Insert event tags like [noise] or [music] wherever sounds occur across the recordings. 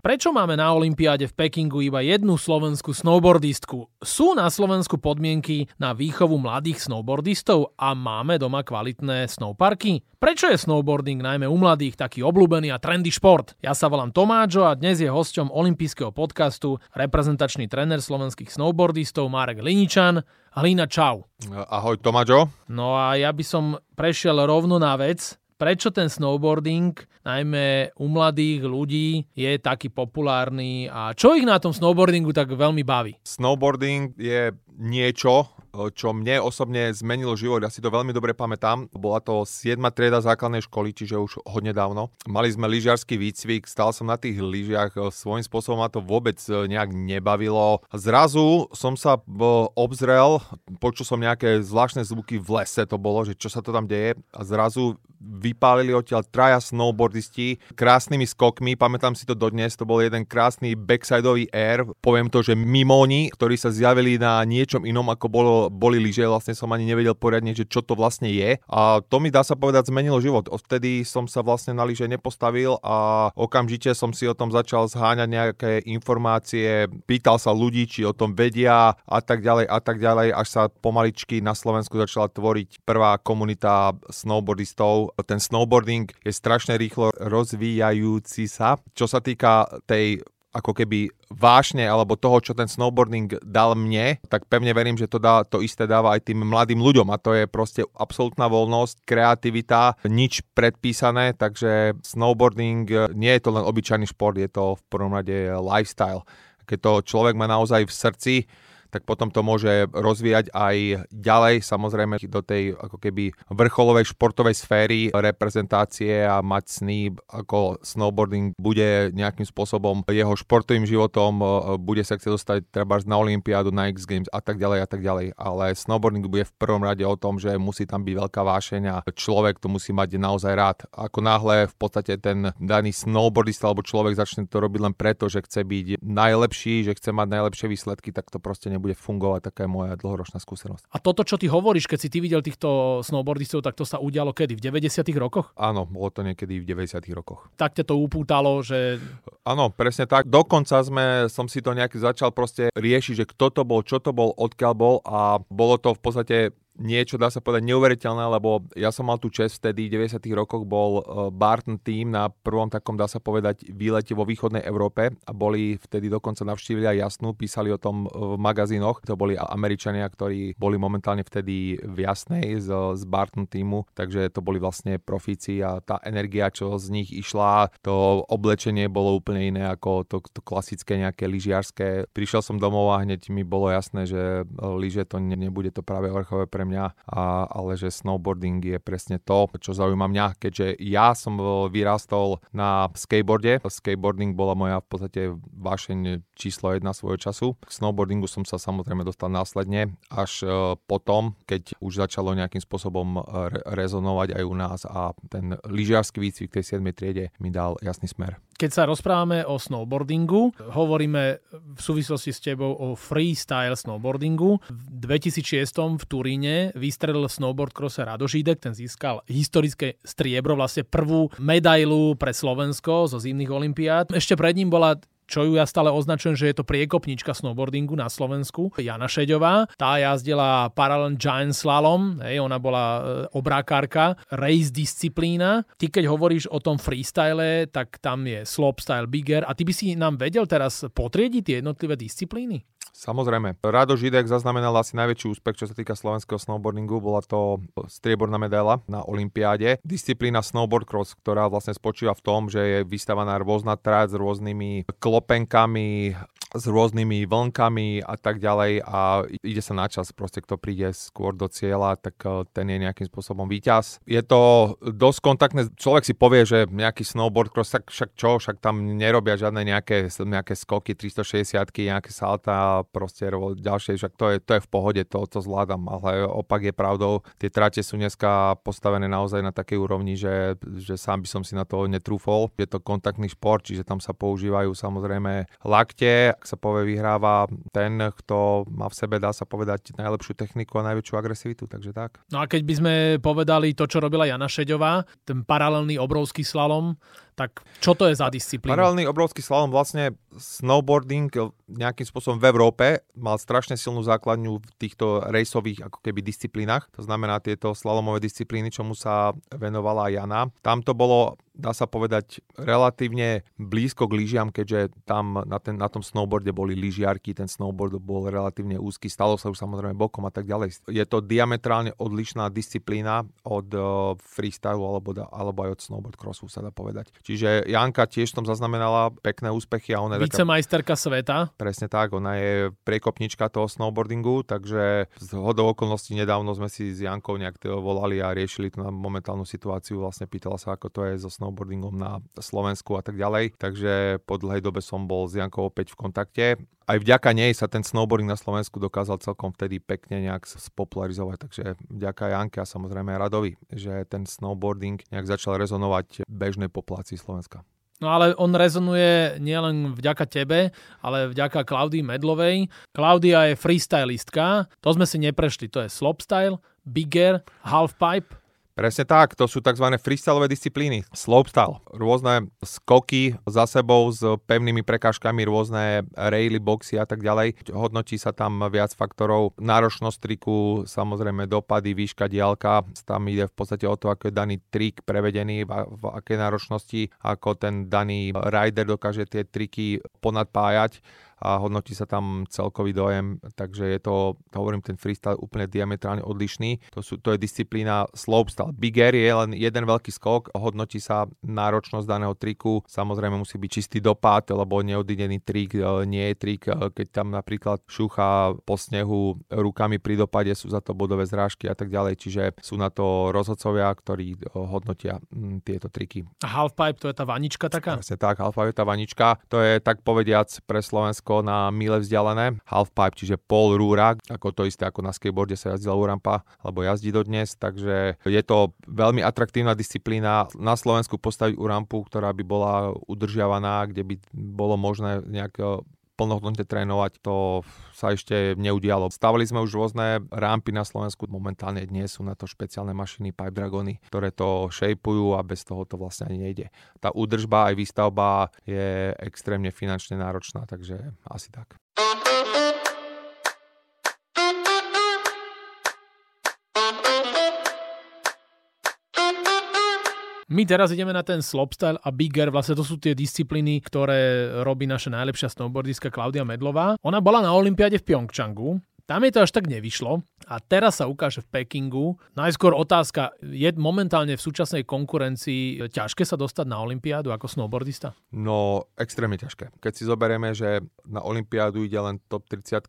Prečo máme na Olympiáde v Pekingu iba jednu slovenskú snowboardistku? Sú na Slovensku podmienky na výchovu mladých snowboardistov a máme doma kvalitné snowparky? Prečo je snowboarding najmä u mladých taký obľúbený a trendy šport? Ja sa volám Tomáčo a dnes je hosťom olympijského podcastu reprezentačný tréner slovenských snowboardistov Marek Liničan. Hlina, čau. Ahoj Tomáčo. No a ja by som prešiel rovno na vec prečo ten snowboarding, najmä u mladých ľudí, je taký populárny a čo ich na tom snowboardingu tak veľmi baví? Snowboarding je niečo, čo mne osobne zmenilo život, ja si to veľmi dobre pamätám. Bola to 7. trieda základnej školy, čiže už hodne dávno. Mali sme lyžiarsky výcvik, stal som na tých lyžiach, svojím spôsobom ma to vôbec nejak nebavilo. Zrazu som sa obzrel, počul som nejaké zvláštne zvuky v lese, to bolo, že čo sa to tam deje a zrazu vypálili odtiaľ traja snowboardisti krásnymi skokmi, pamätám si to dodnes, to bol jeden krásny backsideový air, poviem to, že mimóni, ktorí sa zjavili na niečom inom ako bolo boli lyže, vlastne som ani nevedel poriadne, že čo to vlastne je. A to mi dá sa povedať zmenilo život. Odtedy som sa vlastne na lyže nepostavil a okamžite som si o tom začal zháňať nejaké informácie, pýtal sa ľudí, či o tom vedia a tak ďalej a tak ďalej, až sa pomaličky na Slovensku začala tvoriť prvá komunita snowboardistov. Ten snowboarding je strašne rýchlo rozvíjajúci sa. Čo sa týka tej ako keby vášne alebo toho, čo ten snowboarding dal mne, tak pevne verím, že to, dá, to isté dáva aj tým mladým ľuďom a to je proste absolútna voľnosť, kreativita, nič predpísané, takže snowboarding nie je to len obyčajný šport, je to v prvom rade lifestyle. Keď to človek má naozaj v srdci, tak potom to môže rozvíjať aj ďalej, samozrejme do tej ako keby vrcholovej športovej sféry reprezentácie a mať sny ako snowboarding bude nejakým spôsobom jeho športovým životom, e, bude sa chcieť dostať treba na Olympiádu, na X Games a tak ďalej a tak ďalej. Ale snowboarding bude v prvom rade o tom, že musí tam byť veľká vášeň a človek to musí mať naozaj rád. Ako náhle v podstate ten daný snowboardista alebo človek začne to robiť len preto, že chce byť najlepší, že chce mať najlepšie výsledky, tak to proste nebude fungovať, taká je moja dlhoročná skúsenosť. A toto, čo ty hovoríš, keď si ty videl týchto snowboardistov, tak to sa udialo kedy? V 90. rokoch? Áno, bolo to niekedy v 90. rokoch. Tak ťa to upútalo, že... Áno, presne tak. Dokonca sme, som si to nejak začal proste riešiť, že kto to bol, čo to bol, odkiaľ bol a bolo to v podstate niečo, dá sa povedať, neuveriteľné, lebo ja som mal tú čest vtedy, v 90 rokoch bol uh, Barton Team na prvom takom, dá sa povedať, výlete vo východnej Európe a boli vtedy dokonca navštívili aj Jasnú, písali o tom v magazínoch. To boli Američania, ktorí boli momentálne vtedy v Jasnej z, z Barton Teamu, takže to boli vlastne profíci a tá energia, čo z nich išla, to oblečenie bolo úplne iné ako to, to klasické nejaké lyžiarské. Prišiel som domov a hneď mi bolo jasné, že lyže to ne, nebude to práve vrchové pre mňa, a, ale že snowboarding je presne to, čo zaujíma mňa, keďže ja som vyrástol na skateboarde. Skateboarding bola moja v podstate vášeň číslo jedna svojho času. K snowboardingu som sa samozrejme dostal následne, až e, potom, keď už začalo nejakým spôsobom re- rezonovať aj u nás a ten lyžiarsky výcvik tej 7. triede mi dal jasný smer. Keď sa rozprávame o snowboardingu, hovoríme v súvislosti s tebou o freestyle snowboardingu. V 2006 v Turíne vystrelil snowboard crosser Radožídek, ten získal historické striebro, vlastne prvú medailu pre Slovensko zo zimných olimpiád. Ešte pred ním bola čo ju ja stále označujem, že je to priekopnička snowboardingu na Slovensku, Jana Šeďová. Tá jazdila paralel giant slalom, hej, ona bola e, obrákárka, race disciplína. Ty keď hovoríš o tom freestyle, tak tam je slopestyle, bigger a ty by si nám vedel teraz potriediť tie jednotlivé disciplíny? Samozrejme. Rado Židek zaznamenal asi najväčší úspech, čo sa týka slovenského snowboardingu. Bola to strieborná medaila na Olympiáde. Disciplína snowboard cross, ktorá vlastne spočíva v tom, že je vystavaná rôzna trať s rôznymi klopenkami, s rôznymi vlnkami a tak ďalej a ide sa na čas, proste kto príde skôr do cieľa, tak eh, ten je nejakým spôsobom víťaz. Je to dosť kontaktné, človek si povie, že nejaký snowboard cross, tak však čo, však tam nerobia žiadne nejaké, nejaké skoky 360 nejaké salta, proste ďalšie, však to je, to je v pohode, to, to zvládam, ale opak je pravdou, tie trate sú dneska postavené naozaj na takej úrovni, že, že sám by som si na to netrúfol. Je to kontaktný šport, čiže tam sa používajú samozrejme lakte, ak sa povie vyhráva ten, kto má v sebe, dá sa povedať, najlepšiu techniku a najväčšiu agresivitu, takže tak. No a keď by sme povedali to, čo robila Jana Šeďová, ten paralelný obrovský slalom, tak čo to je za disciplínu? Paralelný obrovský slalom vlastne snowboarding nejakým spôsobom v Európe mal strašne silnú základňu v týchto rejsových ako keby disciplínach. To znamená tieto slalomové disciplíny, čomu sa venovala Jana. Tam to bolo dá sa povedať, relatívne blízko k lyžiam, keďže tam na, ten, na tom snowboarde boli lyžiarky, ten snowboard bol relatívne úzky, stalo sa už samozrejme bokom a tak ďalej. Je to diametrálne odlišná disciplína od uh, freestylu alebo, alebo aj od snowboard crossu, sa dá povedať. Čiže Janka tiež tam zaznamenala pekné úspechy a ona je Vicemajsterka taká, sveta. Presne tak, ona je prekopnička toho snowboardingu, takže z hodou okolností nedávno sme si s Jankou nejak volali a riešili tú momentálnu situáciu, vlastne pýtala sa, ako to je so snowboardingom snowboardingom na Slovensku a tak ďalej. Takže po dlhej dobe som bol s Jankou opäť v kontakte. Aj vďaka nej sa ten snowboarding na Slovensku dokázal celkom vtedy pekne nejak spopularizovať. Takže vďaka Janke a samozrejme Radovi, že ten snowboarding nejak začal rezonovať bežnej populácii Slovenska. No ale on rezonuje nielen vďaka tebe, ale vďaka Klaudii Medlovej. Klaudia je freestylistka, to sme si neprešli, to je slopestyle, bigger, halfpipe, Presne tak, to sú tzv. freestyleové disciplíny, slopestyle, rôzne skoky za sebou s pevnými prekážkami, rôzne raily, boxy a tak ďalej. Hodnotí sa tam viac faktorov, náročnosť triku, samozrejme dopady, výška diálka, tam ide v podstate o to, ako je daný trik prevedený, v, v akej náročnosti, ako ten daný rider dokáže tie triky ponadpájať a hodnotí sa tam celkový dojem, takže je to, hovorím, ten freestyle úplne diametrálne odlišný. To, sú, to je disciplína slopestyle. Big air je len jeden veľký skok, hodnotí sa náročnosť daného triku, samozrejme musí byť čistý dopad, lebo neodidený trik e, nie je trik, e, keď tam napríklad šúcha po snehu rukami pri dopade, sú za to bodové zrážky a tak ďalej, čiže sú na to rozhodcovia, ktorí e, hodnotia tieto triky. A halfpipe to je tá vanička taká? Presne tak, halfpipe je tá vanička, to je tak povediac pre Slovensko Slovensko na mile vzdialené. Halfpipe, čiže pol rúra, ako to isté ako na skateboarde sa jazdila úrampa, alebo jazdí dodnes, takže je to veľmi atraktívna disciplína. Na Slovensku postaviť úrampu, ktorá by bola udržiavaná, kde by bolo možné nejak plnohodnotne trénovať, to sa ešte neudialo. Stavili sme už rôzne rámpy na Slovensku, momentálne dnes sú na to špeciálne mašiny Pipe Dragony, ktoré to šejpujú a bez toho to vlastne ani nejde. Tá údržba aj výstavba je extrémne finančne náročná, takže asi tak. My teraz ideme na ten slopestyle a bigger, vlastne to sú tie disciplíny, ktoré robí naša najlepšia snowboardistka Klaudia Medlová. Ona bola na Olympiade v Pyeongchangu, tam je to až tak nevyšlo a teraz sa ukáže v Pekingu. Najskôr otázka, je momentálne v súčasnej konkurencii ťažké sa dostať na Olympiádu ako snowboardista? No, extrémne ťažké. Keď si zoberieme, že na Olympiádu ide len top 30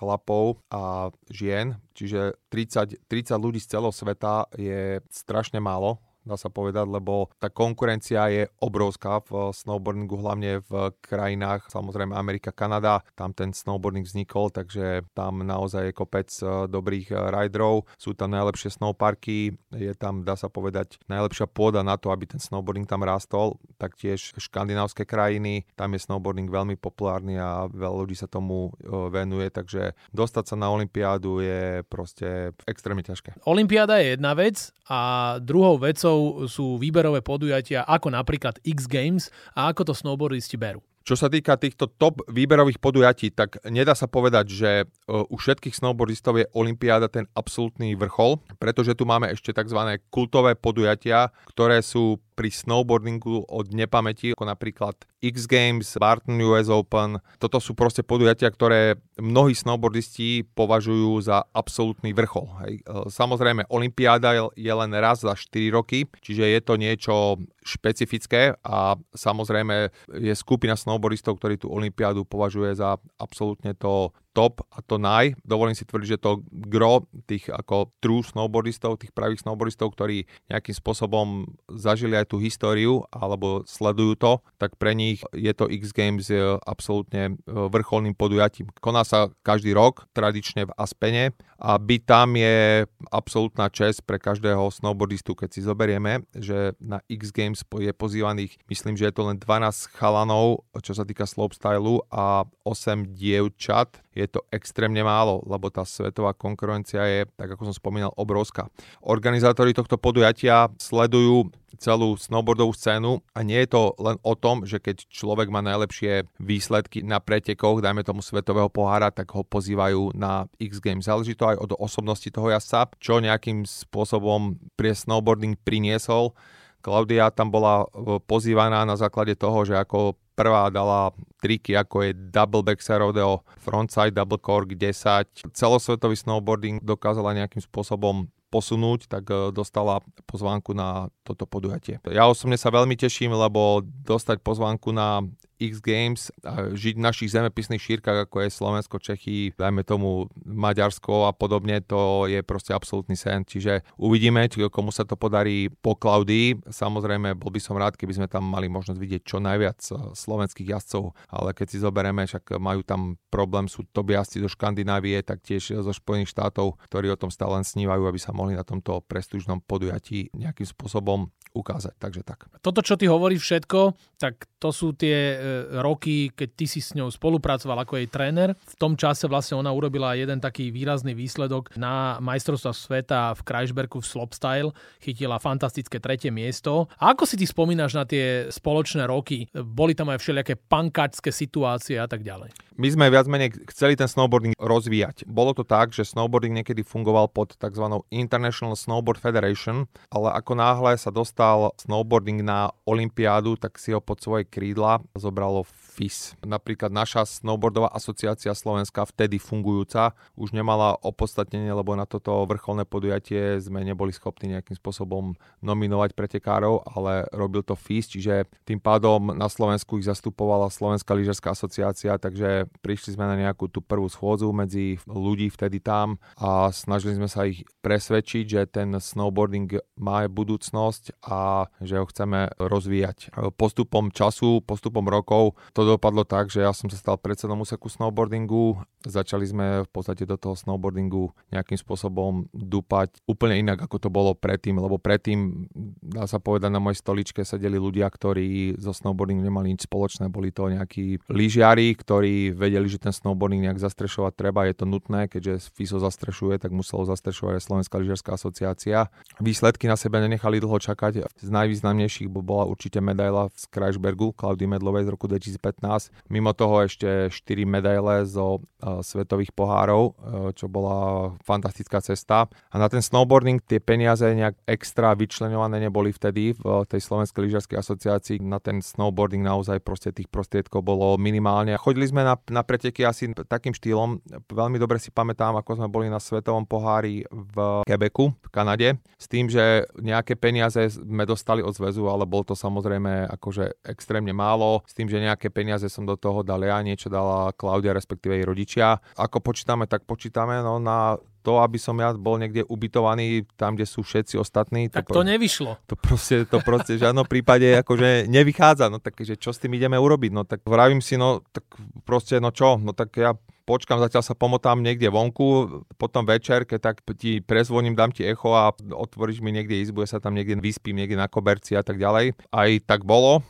chlapov a žien, čiže 30, 30 ľudí z celého sveta je strašne málo dá sa povedať, lebo tá konkurencia je obrovská v snowboardingu, hlavne v krajinách, samozrejme Amerika, Kanada, tam ten snowboarding vznikol, takže tam naozaj je kopec e, dobrých e, riderov, sú tam najlepšie snowparky, je tam, dá sa povedať, najlepšia pôda na to, aby ten snowboarding tam rástol, taktiež škandinávské krajiny, tam je snowboarding veľmi populárny a veľa ľudí sa tomu venuje, takže dostať sa na Olympiádu je proste extrémne ťažké. Olympiáda je jedna vec a druhou vecou vecou sú výberové podujatia ako napríklad X Games a ako to snowboardisti berú. Čo sa týka týchto top výberových podujatí, tak nedá sa povedať, že e, u všetkých snowboardistov je Olympiáda ten absolútny vrchol, pretože tu máme ešte tzv. kultové podujatia, ktoré sú pri snowboardingu od nepamäti, ako napríklad X Games, Barton US Open. Toto sú proste podujatia, ktoré mnohí snowboardisti považujú za absolútny vrchol. Hej. E, samozrejme, Olympiáda je len raz za 4 roky, čiže je to niečo špecifické a samozrejme je skupina snowboardistov, ktorí tú Olympiádu považuje za absolútne to top a to naj. Dovolím si tvrdiť, že to gro tých ako true snowboardistov, tých pravých snowboardistov, ktorí nejakým spôsobom zažili aj tú históriu alebo sledujú to, tak pre nich je to X Games absolútne vrcholným podujatím. Koná sa každý rok, tradične v Aspene a byť tam je absolútna čest pre každého snowboardistu, keď si zoberieme, že na X Games je pozývaných, myslím, že je to len 12 chalanov, čo sa týka slopestylu a 8 dievčat. Je to extrémne málo, lebo tá svetová konkurencia je, tak ako som spomínal, obrovská. Organizátori tohto podujatia sledujú celú snowboardovú scénu a nie je to len o tom, že keď človek má najlepšie výsledky na pretekoch, dajme tomu svetového pohára, tak ho pozývajú na X Games. Záleží to aj od osobnosti toho jazdca, čo nejakým spôsobom pre snowboarding priniesol Klaudia tam bola e, pozývaná na základe toho, že ako prvá dala triky, ako je double backside rodeo, frontside double cork 10. Celosvetový snowboarding dokázala nejakým spôsobom posunúť, tak e, dostala pozvánku na toto podujatie. Ja osobne sa veľmi teším, lebo dostať pozvánku na X Games a žiť v našich zemepisných šírkach, ako je Slovensko, Čechy, dajme tomu Maďarsko a podobne, to je proste absolútny sen. Čiže uvidíme, komu sa to podarí po Klaudii. Samozrejme, bol by som rád, keby sme tam mali možnosť vidieť čo najviac e, slovenských jazdcov, ale keď si zoberieme, však majú tam problém, sú to jazdci zo Škandinávie, tak tiež zo Spojených štátov, ktorí o tom stále snívajú, aby sa mohli na tomto prestúžnom podujatí nejakým spôsobom ukázať. Takže tak. Toto, čo ty hovoríš všetko, tak to sú tie e, roky, keď ty si s ňou spolupracoval ako jej tréner. V tom čase vlastne ona urobila jeden taký výrazný výsledok na majstrovstvách sveta v Kreisbergu v slopestyle. Chytila fantastické tretie miesto. A ako si ty spomínaš na tie spoločné roky? Boli tam aj všelijaké pankačské situácie a tak ďalej. My sme viac menej chceli ten snowboarding rozvíjať. Bolo to tak, že snowboarding niekedy fungoval pod tzv. International Snowboard Federation, ale ako náhle sa dostal snowboarding na Olympiádu, tak si ho pod svoje krídla zobralo FIS. Napríklad naša snowboardová asociácia Slovenska, vtedy fungujúca, už nemala opodstatnenie, lebo na toto vrcholné podujatie sme neboli schopní nejakým spôsobom nominovať pretekárov, ale robil to FIS, čiže tým pádom na Slovensku ich zastupovala Slovenská lyžerská asociácia, takže prišli sme na nejakú tú prvú schôdzu medzi ľudí vtedy tam a snažili sme sa ich presvedčiť, že ten snowboarding má budúcnosť a že ho chceme rozvíjať. Postupom času, postupom rokov to dopadlo tak, že ja som sa stal predsedom úseku snowboardingu, začali sme v podstate do toho snowboardingu nejakým spôsobom dupať úplne inak, ako to bolo predtým, lebo predtým, dá sa povedať, na mojej stoličke sedeli ľudia, ktorí so snowboardingom nemali nič spoločné, boli to nejakí lyžiari, ktorí vedeli, že ten snowboarding nejak zastrešovať treba, je to nutné, keďže FISO zastrešuje, tak muselo zastrešovať aj Slovenská lyžiarská asociácia. Výsledky na sebe nenechali dlho čakať. Z najvýznamnejších bola určite medaila z Kreisbergu Klaudy Medlovej z roku 2015. Mimo toho ešte 4 medaile zo uh, svetových pohárov, uh, čo bola fantastická cesta. A na ten snowboarding tie peniaze nejak extra vyčlenované neboli vtedy v tej Slovenskej lyžiarskej asociácii. Na ten snowboarding naozaj proste tých prostriedkov bolo minimálne. Chodili sme na na preteky asi takým štýlom. Veľmi dobre si pamätám, ako sme boli na Svetovom pohári v Quebecu, v Kanade, s tým, že nejaké peniaze sme dostali od zväzu, ale bol to samozrejme akože extrémne málo, s tým, že nejaké peniaze som do toho dal ja, niečo dala Klaudia, respektíve jej rodičia. Ako počítame, tak počítame, no na to, aby som ja bol niekde ubytovaný tam, kde sú všetci ostatní. Tak to, to nevyšlo. To proste, to proste v žiadnom prípade akože nevychádza. No tak, že čo s tým ideme urobiť? No tak vravím si, no tak proste, no čo? No tak ja počkam, zatiaľ sa pomotám niekde vonku, potom večer, keď tak ti prezvoním, dám ti echo a otvoríš mi niekde izbu, ja sa tam niekde vyspím, niekde na koberci a tak ďalej. Aj tak bolo,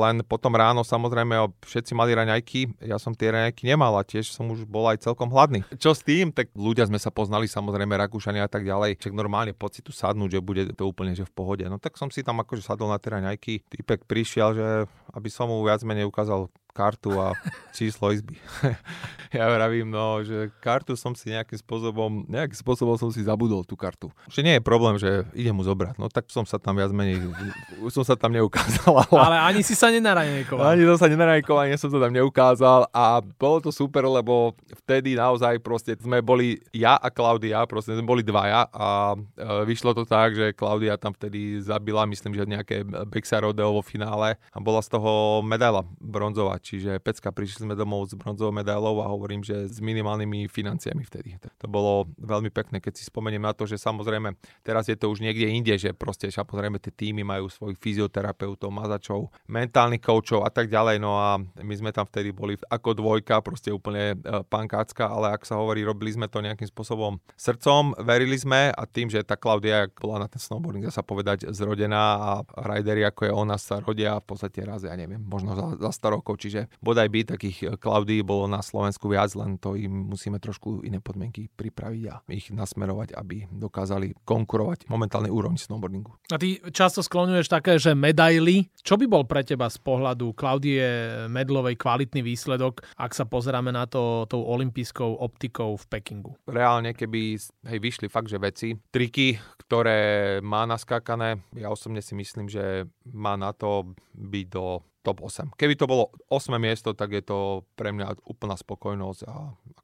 len potom ráno samozrejme všetci mali raňajky, ja som tie raňajky nemal a tiež som už bol aj celkom hladný. Čo s tým? Tak ľudia sme sa poznali, samozrejme Rakúšania a tak ďalej. Čak normálne pocitu sadnúť, že bude to úplne že v pohode. No tak som si tam akože sadol na tie raňajky. Typek prišiel, že aby som mu viac menej ukázal kartu a [laughs] číslo izby. [laughs] ja vravím, no, že kartu som si nejakým spôsobom, nejakým spôsobom som si zabudol tú kartu. Že nie je problém, že idem mu zobrať. No tak som sa tam viac menej, som sa tam neukázal. Ale, ale ani si sa nenarajnejkoval. Ani som sa nenarajnikoval, ani som sa tam neukázal a bolo to super, lebo vtedy naozaj proste sme boli ja a Klaudia, proste sme boli dvaja a e, vyšlo to tak, že Klaudia tam vtedy zabila, myslím, že nejaké Bexa Rodeo vo finále a bola z toho medaila bronzová čiže pecka, prišli sme domov s bronzovou medailou a hovorím, že s minimálnymi financiami vtedy. To bolo veľmi pekné, keď si spomeniem na to, že samozrejme teraz je to už niekde inde, že proste samozrejme tie týmy majú svojich fyzioterapeutov, mazačov, mentálnych koučov a tak ďalej. No a my sme tam vtedy boli ako dvojka, proste úplne e, pankácka, ale ak sa hovorí, robili sme to nejakým spôsobom srdcom, verili sme a tým, že tá Klaudia bola na ten snowboarding, dá sa povedať, zrodená a ridery ako je ona sa rodia v podstate raz, ja neviem, možno za, za 100 rokov, čiže bodaj by takých e, Klaudí bolo na Slovensku viac, len to im musíme trošku iné podmienky pripraviť a ich nasmerovať, aby dokázali konkurovať momentálnej úrovni snowboardingu. A ty často skloňuješ také, že medaily. Čo by bol pre teba z pohľadu Klaudie Medlovej kvalitný výsledok, ak sa pozeráme na to tou olympijskou optikou v Pekingu? Reálne, keby hej, vyšli fakt, že veci, triky, ktoré má naskákané, ja osobne si myslím, že má na to byť do top 8. Keby to bolo 8 miesto, tak je to pre mňa úplná spokojnosť a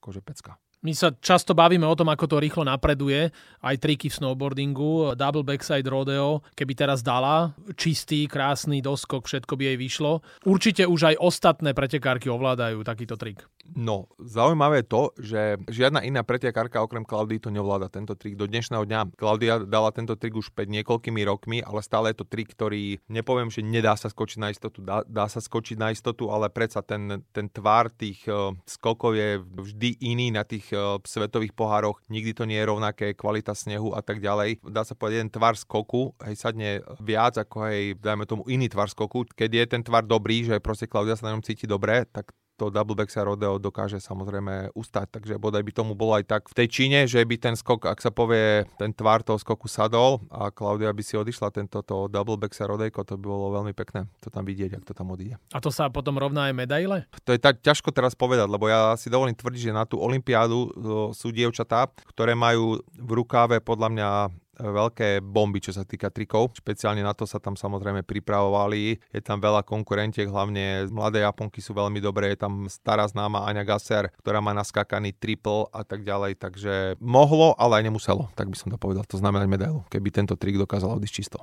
akože pecka. My sa často bavíme o tom, ako to rýchlo napreduje, aj triky v snowboardingu, double backside rodeo, keby teraz dala čistý, krásny doskok, všetko by jej vyšlo. Určite už aj ostatné pretekárky ovládajú takýto trik. No, zaujímavé je to, že žiadna iná pretekárka okrem Klaudy to nevláda tento trik. Do dnešného dňa Klaudia dala tento trik už pred niekoľkými rokmi, ale stále je to trik, ktorý nepoviem, že nedá sa skočiť na istotu, dá, dá sa skočiť na istotu, ale predsa ten, ten tvár tých uh, skokov je vždy iný na tých uh, svetových pohároch. Nikdy to nie je rovnaké, kvalita snehu a tak ďalej. Dá sa povedať, jeden tvar skoku, hej, sadne viac ako hej, dajme tomu iný tvar skoku. Keď je ten tvar dobrý, že proste Klaudia sa na ňom cíti dobre, tak to double back sa rodeo dokáže samozrejme ustať, takže bodaj by tomu bolo aj tak v tej Číne, že by ten skok, ak sa povie, ten tvar toho skoku sadol a Klaudia by si odišla tento to double back sa rodejko, to by bolo veľmi pekné to tam vidieť, ak to tam odíde. A to sa potom rovná aj medaile? To je tak ťažko teraz povedať, lebo ja si dovolím tvrdiť, že na tú olympiádu sú dievčatá, ktoré majú v rukáve podľa mňa veľké bomby, čo sa týka trikov. Špeciálne na to sa tam samozrejme pripravovali. Je tam veľa konkurentiek, hlavne mladé Japonky sú veľmi dobré. Je tam stará známa Aňa Gasser, ktorá má naskakaný triple a tak ďalej. Takže mohlo, ale aj nemuselo, tak by som to povedal. To znamená medailu, keby tento trik dokázal odísť čisto.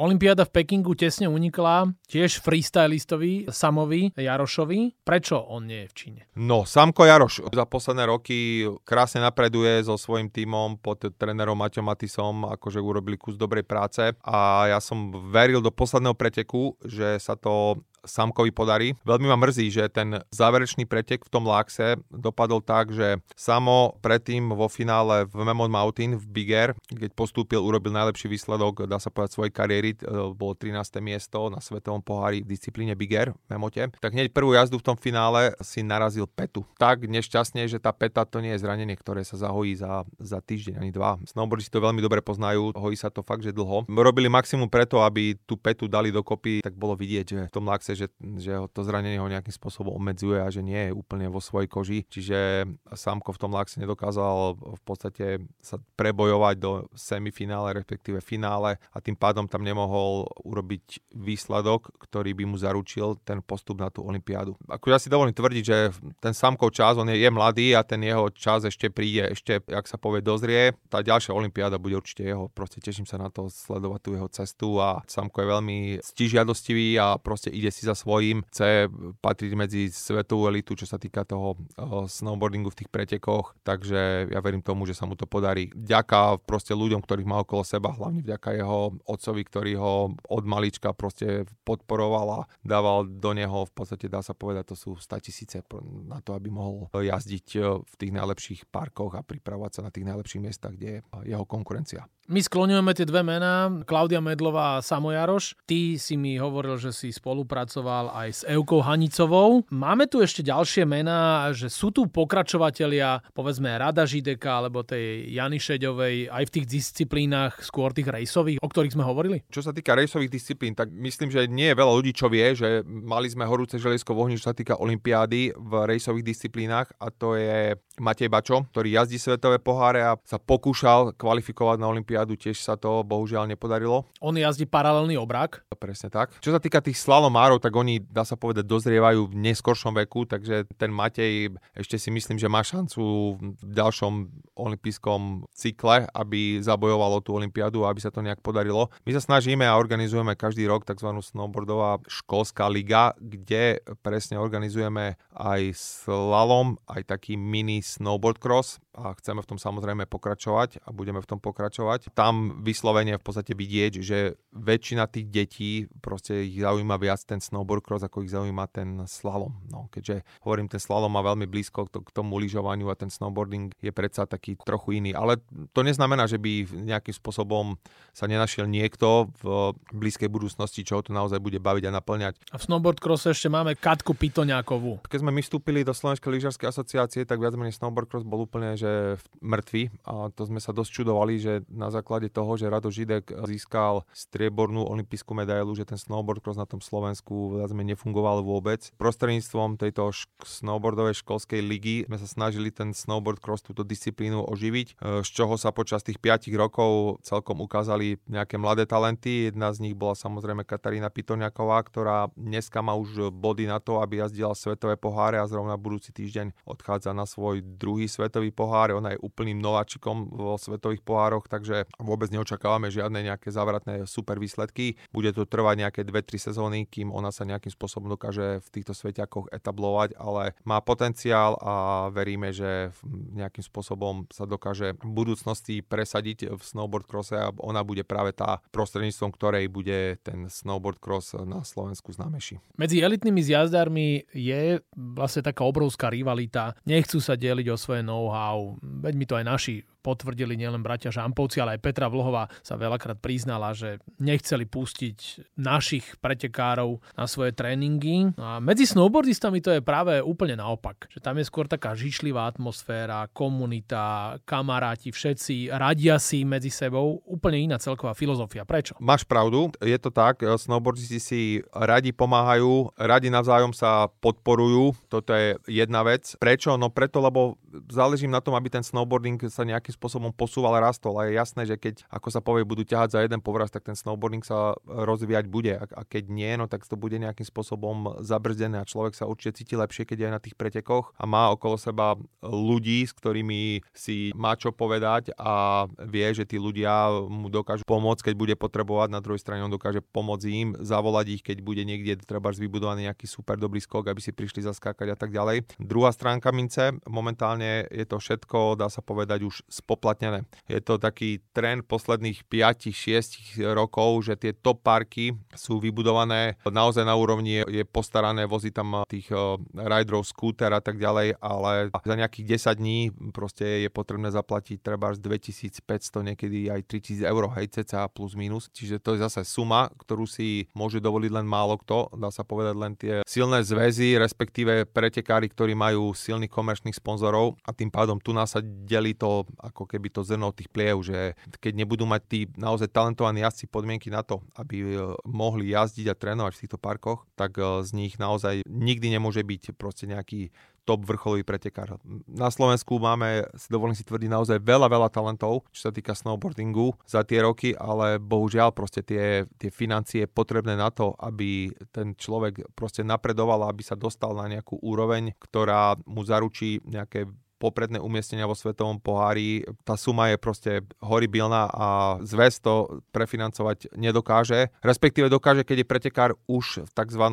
Olympiáda v Pekingu tesne unikla tiež freestylistovi Samovi Jarošovi. Prečo on nie je v Číne? No, Samko Jaroš za posledné roky krásne napreduje so svojím tímom pod trénerom Maťom Matisom, akože urobili kus dobrej práce a ja som veril do posledného preteku, že sa to Samkovi podarí. Veľmi ma mrzí, že ten záverečný pretek v tom Lákse dopadol tak, že Samo predtým vo finále v Memon Mountain v Big Air, keď postúpil, urobil najlepší výsledok, dá sa povedať, svojej kariéry, e, bolo 13. miesto na svetovom pohári v disciplíne Big Air v Memote. Tak hneď prvú jazdu v tom finále si narazil petu. Tak nešťastne, že tá peta to nie je zranenie, ktoré sa zahojí za, za týždeň ani dva. Snowboardisti to veľmi dobre poznajú, hojí sa to fakt, že dlho. Robili maximum preto, aby tú petu dali dokopy, tak bolo vidieť, že v tom Lákse zase, že, že to zranenie ho nejakým spôsobom obmedzuje a že nie je úplne vo svojej koži. Čiže Samko v tom laxe nedokázal v podstate sa prebojovať do semifinále, respektíve finále a tým pádom tam nemohol urobiť výsledok, ktorý by mu zaručil ten postup na tú olympiádu. Ako ja si dovolím tvrdiť, že ten Samkov čas, on je, je mladý a ten jeho čas ešte príde, ešte, jak sa povie, dozrie. Tá ďalšia olympiáda bude určite jeho. Proste teším sa na to sledovať tú jeho cestu a Samko je veľmi stižiadostivý a proste ide si si za svojím, chce patriť medzi svetovú elitu, čo sa týka toho uh, snowboardingu v tých pretekoch, takže ja verím tomu, že sa mu to podarí. Ďaká proste ľuďom, ktorých má okolo seba, hlavne vďaka jeho otcovi, ktorý ho od malička proste podporoval a dával do neho, v podstate dá sa povedať, to sú 100 tisíce na to, aby mohol jazdiť e, v tých najlepších parkoch a pripravovať sa na tých najlepších miestach, kde je jeho konkurencia. My skloňujeme tie dve mená, Klaudia Medlová a Samo Jaroš. Ty si mi hovoril, že si spolupracoval aj s Eukou Hanicovou. Máme tu ešte ďalšie mená, že sú tu pokračovatelia, povedzme Rada Žideka alebo tej Jany Šeďovej aj v tých disciplínach, skôr tých rejsových, o ktorých sme hovorili? Čo sa týka rejsových disciplín, tak myslím, že nie je veľa ľudí, čo vie, že mali sme horúce želiesko v ohni, čo sa týka olympiády v rejsových disciplínach a to je Matej Bačo, ktorý jazdí svetové poháre a sa pokúšal kvalifikovať na olympiádu olympiádu, tiež sa to bohužiaľ nepodarilo. On jazdí paralelný obrak. Presne tak. Čo sa týka tých slalomárov, tak oni, dá sa povedať, dozrievajú v neskoršom veku, takže ten Matej ešte si myslím, že má šancu v ďalšom olympijskom cykle, aby zabojovalo tú olympiádu aby sa to nejak podarilo. My sa snažíme a organizujeme každý rok tzv. snowboardová školská liga, kde presne organizujeme aj slalom, aj taký mini snowboard cross a chceme v tom samozrejme pokračovať a budeme v tom pokračovať. Tam vyslovene v podstate vidieť, že väčšina tých detí proste ich zaujíma viac ten snowboard cross, ako ich zaujíma ten slalom. No, keďže hovorím, ten slalom má veľmi blízko k tomu lyžovaniu a ten snowboarding je predsa taký trochu iný. Ale to neznamená, že by nejakým spôsobom sa nenašiel niekto v blízkej budúcnosti, čo to naozaj bude baviť a naplňať. A v snowboard crosse ešte máme Katku Pitoňákovú. Keď sme my vstúpili do Slovenskej lyžiarskej asociácie, tak viac menej snowboard cross bol úplne, že mŕtvy a to sme sa dosť čudovali, že na základe toho, že Rado Židek získal striebornú olympijskú medailu, že ten snowboard cross na tom Slovensku viac nefungoval vôbec. Prostredníctvom tejto š- snowboardovej školskej ligy sme sa snažili ten snowboard cross túto disciplínu oživiť, e, z čoho sa počas tých 5 rokov celkom ukázali nejaké mladé talenty. Jedna z nich bola samozrejme Katarína Pitoniaková, ktorá dneska má už body na to, aby jazdila svetové poháre a zrovna budúci týždeň odchádza na svoj druhý svetový pohár ona je úplným nováčikom vo svetových pohároch, takže vôbec neočakávame žiadne nejaké závratné super výsledky. Bude to trvať nejaké 2-3 sezóny, kým ona sa nejakým spôsobom dokáže v týchto sveťakoch etablovať, ale má potenciál a veríme, že nejakým spôsobom sa dokáže v budúcnosti presadiť v snowboard crosse a ona bude práve tá prostredníctvom, ktorej bude ten snowboard cross na Slovensku známejší. Medzi elitnými zjazdármi je vlastne taká obrovská rivalita. Nechcú sa deliť o svoje know-how, veď mi to aj naši potvrdili nielen bratia Žampovci, ale aj Petra Vlhová sa veľakrát priznala, že nechceli pustiť našich pretekárov na svoje tréningy. A medzi snowboardistami to je práve úplne naopak. Že tam je skôr taká žišlivá atmosféra, komunita, kamaráti, všetci radia si medzi sebou. Úplne iná celková filozofia. Prečo? Máš pravdu, je to tak. Snowboardisti si radi pomáhajú, radi navzájom sa podporujú. Toto je jedna vec. Prečo? No preto, lebo záleží na tom, aby ten snowboarding sa nejaký nejakým spôsobom posúval rastol. A je jasné, že keď, ako sa povie, budú ťahať za jeden povraz, tak ten snowboarding sa rozvíjať bude. A, a keď nie, no tak to bude nejakým spôsobom zabrzdené a človek sa určite cíti lepšie, keď je na tých pretekoch a má okolo seba ľudí, s ktorými si má čo povedať a vie, že tí ľudia mu dokážu pomôcť, keď bude potrebovať. Na druhej strane on dokáže pomôcť im, zavolať ich, keď bude niekde treba vybudovaný nejaký super dobrý skok, aby si prišli zaskákať a tak ďalej. Druhá stránka mince, momentálne je to všetko, dá sa povedať, už spoplatnené. Je to taký trend posledných 5-6 rokov, že tie top parky sú vybudované naozaj na úrovni, je postarané, vozí tam tých riderov, skúter a tak ďalej, ale za nejakých 10 dní proste je potrebné zaplatiť treba až 2500, niekedy aj 3000 eur, hej, cca plus minus. Čiže to je zase suma, ktorú si môže dovoliť len málo kto, dá sa povedať len tie silné zväzy, respektíve pretekári, ktorí majú silných komerčných sponzorov a tým pádom tu nás sa delí to ako keby to zrno tých pliev, že keď nebudú mať tí naozaj talentovaní jazdci podmienky na to, aby e, mohli jazdiť a trénovať v týchto parkoch, tak e, z nich naozaj nikdy nemôže byť proste nejaký top vrcholový pretekár. Na Slovensku máme, si dovolím si tvrdiť, naozaj veľa, veľa talentov, čo sa týka snowboardingu za tie roky, ale bohužiaľ proste tie, tie financie potrebné na to, aby ten človek proste napredoval, aby sa dostal na nejakú úroveň, ktorá mu zaručí nejaké popredné umiestnenia vo svetovom pohári. Tá suma je proste horibilná a zväz to prefinancovať nedokáže. Respektíve dokáže, keď je pretekár už v tzv.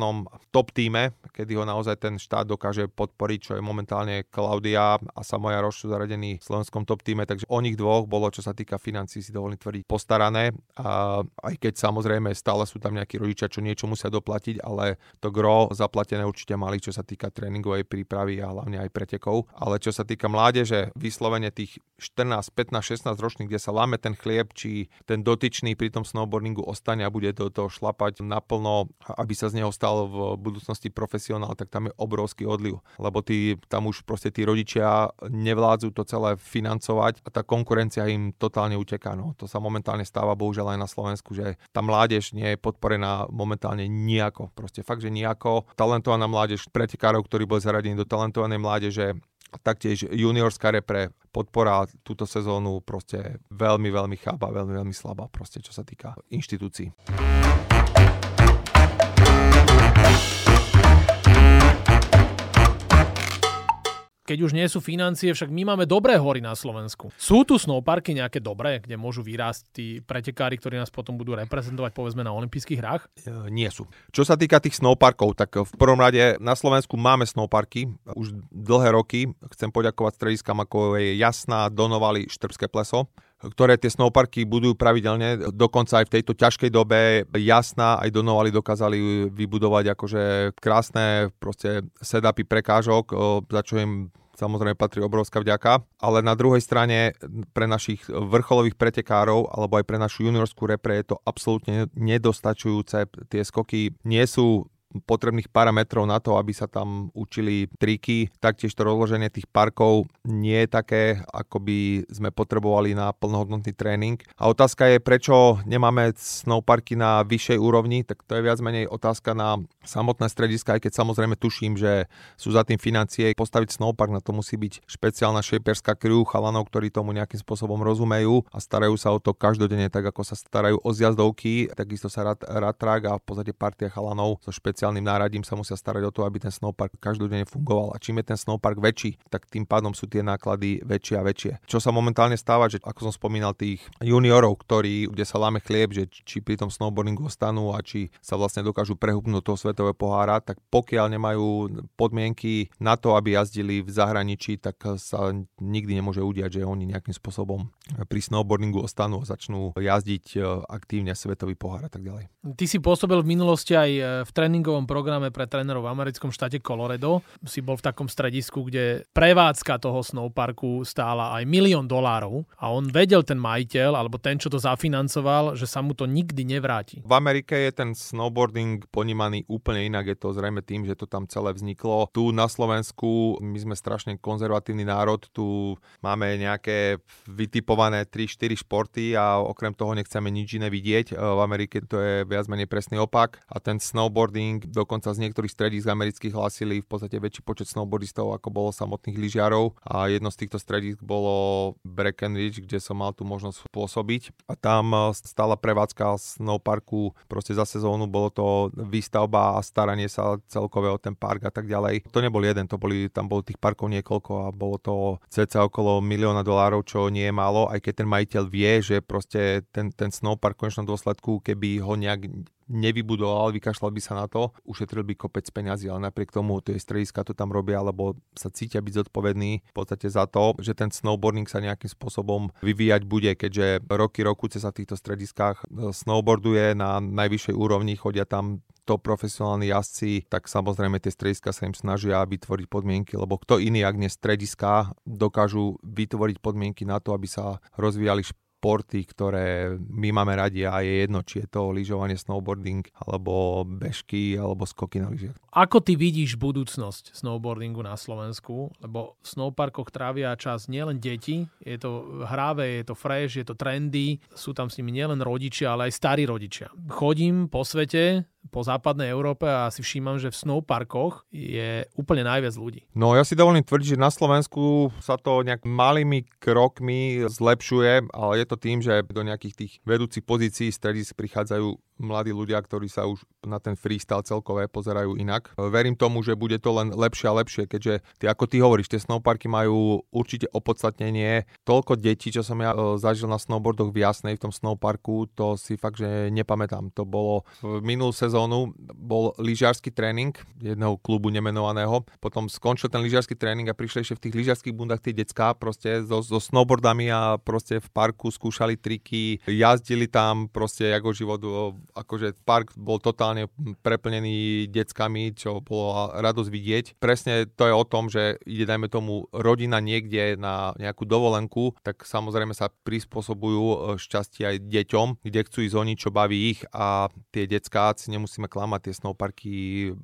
top týme, kedy ho naozaj ten štát dokáže podporiť, čo je momentálne Klaudia a Samoja Roš zaradení v slovenskom top týme, takže o nich dvoch bolo, čo sa týka financí, si dovolím tvrdiť, postarané. A aj keď samozrejme stále sú tam nejakí rodičia, čo niečo musia doplatiť, ale to gro zaplatené určite mali, čo sa týka tréningovej prípravy a hlavne aj pretekov. Ale čo sa týka týka mládeže, vyslovene tých 14, 15, 16 ročných, kde sa láme ten chlieb, či ten dotyčný pri tom snowboardingu ostane a bude do toho šlapať naplno, aby sa z neho stal v budúcnosti profesionál, tak tam je obrovský odliv. Lebo tí, tam už proste tí rodičia nevládzu to celé financovať a tá konkurencia im totálne uteká. No. To sa momentálne stáva bohužiaľ aj na Slovensku, že tá mládež nie je podporená momentálne nejako. Proste fakt, že nejako. Talentovaná mládež, pretekárov, ktorí boli zaradení do talentovanej mládeže, Taktiež juniorská repre podpora túto sezónu proste veľmi, veľmi chába, veľmi, veľmi slabá proste, čo sa týka inštitúcií. Keď už nie sú financie, však my máme dobré hory na Slovensku. Sú tu snowparky nejaké dobré, kde môžu vyrásť tí pretekári, ktorí nás potom budú reprezentovať povedzme na olympijských hrách? E, nie sú. Čo sa týka tých snowparkov, tak v prvom rade na Slovensku máme snowparky už dlhé roky. Chcem poďakovať strediskám ako je Jasná, Donovali, Štrbské pleso ktoré tie snowparky budujú pravidelne. Dokonca aj v tejto ťažkej dobe jasná aj Donovali dokázali vybudovať akože krásne proste setupy prekážok, za čo im samozrejme patrí obrovská vďaka, ale na druhej strane pre našich vrcholových pretekárov alebo aj pre našu juniorskú repre je to absolútne nedostačujúce. Tie skoky nie sú potrebných parametrov na to, aby sa tam učili triky. Taktiež to rozloženie tých parkov nie je také, ako by sme potrebovali na plnohodnotný tréning. A otázka je, prečo nemáme snowparky na vyššej úrovni, tak to je viac menej otázka na samotné strediska, aj keď samozrejme tuším, že sú za tým financie. Postaviť snowpark na to musí byť špeciálna šeperská crew chalanov, ktorí tomu nejakým spôsobom rozumejú a starajú sa o to každodenne, tak ako sa starajú o zjazdovky, takisto sa rad, rad a v podstate partia chalanov so špeciálnym špeciálnym náradím sa musia starať o to, aby ten snowpark každodenne fungoval. A čím je ten snowpark väčší, tak tým pádom sú tie náklady väčšie a väčšie. Čo sa momentálne stáva, že ako som spomínal tých juniorov, ktorí, kde sa láme chlieb, že či pri tom snowboardingu ostanú a či sa vlastne dokážu prehúbnúť toho svetového pohára, tak pokiaľ nemajú podmienky na to, aby jazdili v zahraničí, tak sa nikdy nemôže udiať, že oni nejakým spôsobom pri snowboardingu ostanú a začnú jazdiť e, aktívne svetový pohár a tak ďalej. Ty si pôsobil v minulosti aj e, v tréningovom programe pre trénerov v americkom štáte Colorado. Si bol v takom stredisku, kde prevádzka toho snowparku stála aj milión dolárov a on vedel ten majiteľ, alebo ten, čo to zafinancoval, že sa mu to nikdy nevráti. V Amerike je ten snowboarding ponímaný úplne inak. Je to zrejme tým, že to tam celé vzniklo. Tu na Slovensku my sme strašne konzervatívny národ. Tu máme nejaké vytipované 3-4 športy a okrem toho nechceme nič iné vidieť. V Amerike to je viac menej presný opak a ten snowboarding. Dokonca z niektorých stredísk amerických hlásili v podstate väčší počet snowboardistov, ako bolo samotných lyžiarov. A jedno z týchto stredísk bolo Breckenridge, kde som mal tu možnosť pôsobiť. A tam e, stála prevádzka snowparku proste za sezónu. Bolo to výstavba a staranie sa celkové o ten park a tak ďalej. To nebol jeden, to boli, tam bolo tých parkov niekoľko a bolo to cca okolo milióna dolárov, čo nie je málo, aj keď ten majiteľ vie, že proste ten, ten snowpark v konečnom dôsledku, keby ho nejak nevybudoval, vykašľal by sa na to, ušetril by kopec peňazí, ale napriek tomu tie strediska to tam robia, lebo sa cítia byť zodpovední v podstate za to, že ten snowboarding sa nejakým spôsobom vyvíjať bude, keďže roky rokuce sa v týchto strediskách e, snowboarduje na najvyššej úrovni, chodia tam to profesionálni jazdci, tak samozrejme tie strediska sa im snažia vytvoriť podmienky, lebo kto iný, ak nie strediska, dokážu vytvoriť podmienky na to, aby sa rozvíjali športy, ktoré my máme radi a je jedno, či je to lyžovanie, snowboarding, alebo bežky, alebo skoky na lyžiach. Ako ty vidíš budúcnosť snowboardingu na Slovensku? Lebo v snowparkoch trávia čas nielen deti, je to hráve, je to fresh, je to trendy, sú tam s nimi nielen rodičia, ale aj starí rodičia. Chodím po svete, po západnej Európe a si všímam, že v snowparkoch je úplne najviac ľudí. No ja si dovolím tvrdiť, že na Slovensku sa to nejak malými krokmi zlepšuje, ale je to tým, že do nejakých tých vedúcich pozícií stredisk prichádzajú mladí ľudia, ktorí sa už na ten freestyle celkové pozerajú inak. Verím tomu, že bude to len lepšie a lepšie, keďže ty, ako ty hovoríš, tie snowparky majú určite opodstatnenie. Toľko detí, čo som ja e, zažil na snowboardoch v Jasnej v tom snowparku, to si fakt, že nepamätám. To bolo v minulú bol lyžiarsky tréning jedného klubu nemenovaného, potom skončil ten lyžiarsky tréning a prišli ešte v tých lyžiarských bundách tie decká proste so, so snowboardami a proste v parku skúšali triky, jazdili tam proste ako život akože park bol totálne preplnený deckami, čo bolo radosť vidieť. Presne to je o tom, že ide, dajme tomu, rodina niekde na nejakú dovolenku, tak samozrejme sa prispôsobujú e, šťastie aj deťom, kde chcú ísť oni, čo baví ich a tie decká si nemusíme klamať, tie snowparky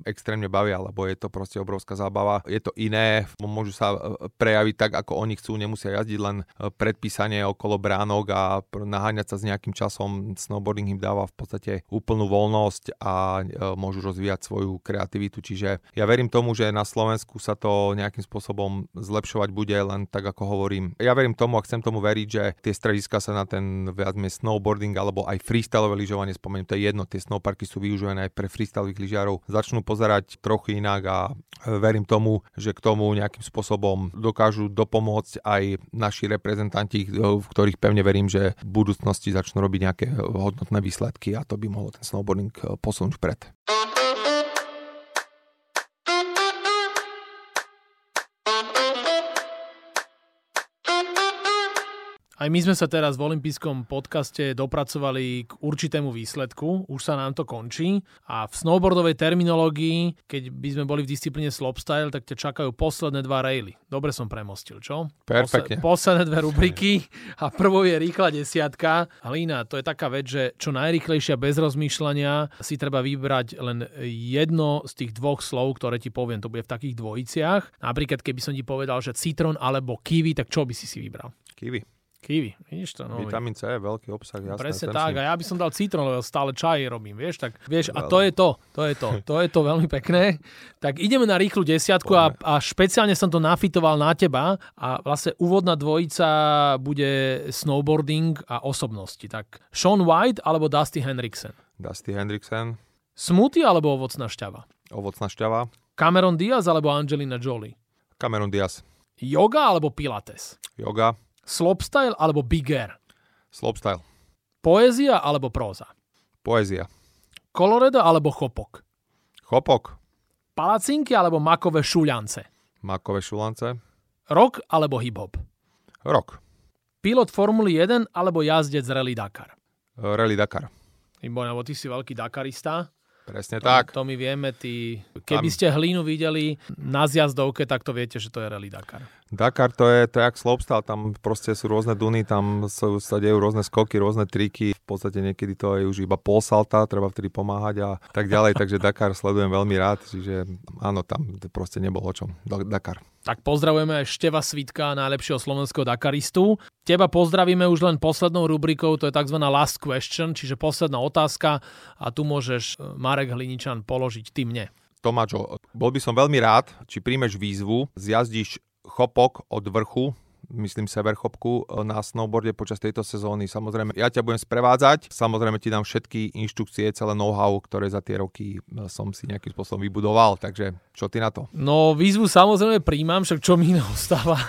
extrémne bavia, lebo je to proste obrovská zábava. Je to iné, môžu sa e, prejaviť tak, ako oni chcú, nemusia jazdiť len e, predpísanie okolo bránok a naháňať sa s nejakým časom. Snowboarding im dáva v podstate úplnú voľnosť a e, môžu rozvíjať svoju kreativitu. Čiže ja verím tomu, že na Slovensku sa to nejakým spôsobom zlepšovať bude, len tak ako hovorím. Ja verím tomu a chcem tomu veriť, že tie strediska sa na ten viac snowboarding alebo aj freestylové lyžovanie, spomeniem, to je jedno, tie snowparky sú využívané využívané aj pre freestylových lyžiarov, začnú pozerať trochu inak a verím tomu, že k tomu nejakým spôsobom dokážu dopomôcť aj naši reprezentanti, v ktorých pevne verím, že v budúcnosti začnú robiť nejaké hodnotné výsledky a to by mohlo ten snowboarding posunúť vpred. Aj my sme sa teraz v olympijskom podcaste dopracovali k určitému výsledku, už sa nám to končí a v snowboardovej terminológii, keď by sme boli v disciplíne slopestyle, tak ťa čakajú posledné dva raily. Dobre som premostil, čo? Perfektne. posledné dve rubriky a prvou je rýchla desiatka. Halína, to je taká vec, že čo najrýchlejšia bez rozmýšľania si treba vybrať len jedno z tých dvoch slov, ktoré ti poviem. To bude v takých dvojiciach. Napríklad, keby som ti povedal, že citrón alebo kiwi, tak čo by si si vybral? Kiwi. Kiwi, vidíš to? No, Vitamín C je veľký obsah, jasné. Presne tak, si... a ja by som dal citrón, lebo stále čaj robím, vieš, tak vieš, a to je to, to je to, to je to veľmi pekné. Tak ideme na rýchlu desiatku a, a špeciálne som to nafitoval na teba a vlastne úvodná dvojica bude snowboarding a osobnosti. Tak Sean White alebo Dusty Hendrickson? Dusty Hendrickson. Smoothie alebo ovocná šťava? Ovocná šťava. Cameron Diaz alebo Angelina Jolie? Cameron Diaz. Yoga alebo Pilates? Yoga. Slopestyle alebo Big Air? Slopestyle. Poézia alebo próza? Poézia. Colorado alebo chopok? Chopok. Palacinky alebo makové šuľance? Makové šulance. Rock alebo hip-hop? Rock. Pilot Formuly 1 alebo jazdec Rally Dakar? Rally Dakar. Ibo, lebo ty si veľký Dakarista. Presne to, tak. To my vieme, ty, keby ste hlínu videli na zjazdovke, tak to viete, že to je Rally Dakar. Dakar to je, to je jak slopestyle, tam proste sú rôzne duny, tam sú, sa dejú rôzne skoky, rôzne triky, v podstate niekedy to je už iba pol salta, treba vtedy pomáhať a tak ďalej, [laughs] takže Dakar sledujem veľmi rád, čiže áno, tam proste nebolo o čom. Dakar. Tak pozdravujeme Števa Svitka, najlepšieho slovenského Dakaristu. Teba pozdravíme už len poslednou rubrikou, to je tzv. last question, čiže posledná otázka a tu môžeš e, Marek Hliničan položiť ty mne. Tomáčo, bol by som veľmi rád, či príjmeš výzvu, zjazdíš chopok od vrchu myslím severchopku e, na snowboarde počas tejto sezóny. Samozrejme, ja ťa budem sprevádzať, samozrejme ti dám všetky inštrukcie, celé know-how, ktoré za tie roky e, som si nejakým spôsobom vybudoval, takže čo ty na to? No výzvu samozrejme príjmam, však čo mi ostáva.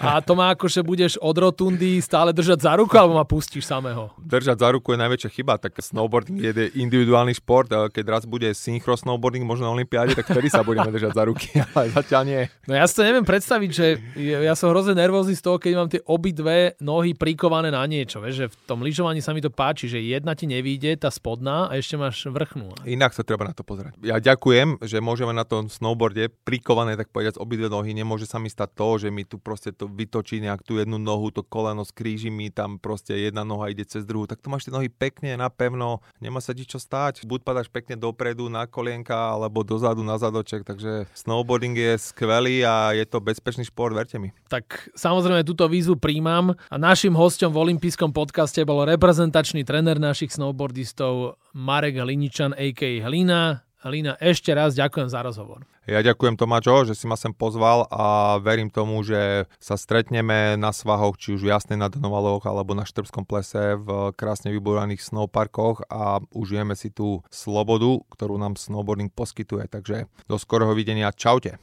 A to má ako, že budeš od rotundy stále držať za ruku, alebo ma pustíš samého? Držať za ruku je najväčšia chyba, tak snowboarding je individuálny šport, keď raz bude synchro snowboarding možno na Olympiáde, tak vtedy sa budeme držať za ruky, [laughs] ale zatiaľ nie. No ja si to neviem predstaviť, že ja som hrozne nervózny z toho, keď mám tie obidve nohy prikované na niečo. Vieš, že v tom lyžovaní sa mi to páči, že jedna ti nevíde, tá spodná, a ešte máš vrchnú. Inak sa treba na to pozerať. Ja ďakujem, že môžeme na tom snowboarde prikované, tak povedať, obidve nohy. Nemôže sa mi stať to, že mi tu proste to vytočí nejak tú jednu nohu, to koleno skríži mi, tam proste jedna noha ide cez druhú. Tak tu máš tie nohy pekne, napevno, nemá sa ti čo stáť. Buď padáš pekne dopredu na kolienka, alebo dozadu na zadoček. Takže snowboarding je skvelý a je to bezpečný šport, verte mi. Tak tak samozrejme túto výzvu príjmam a našim hostom v olympijskom podcaste bol reprezentačný trener našich snowboardistov Marek Hliničan a.k. Hlina. Hlina, ešte raz ďakujem za rozhovor. Ja ďakujem Tomáčo, že si ma sem pozval a verím tomu, že sa stretneme na svahoch, či už v Jasnej nad Novaloch alebo na Štrbskom plese v krásne vybudovaných snowparkoch a užijeme si tú slobodu, ktorú nám snowboarding poskytuje. Takže do skorého videnia. Čaute.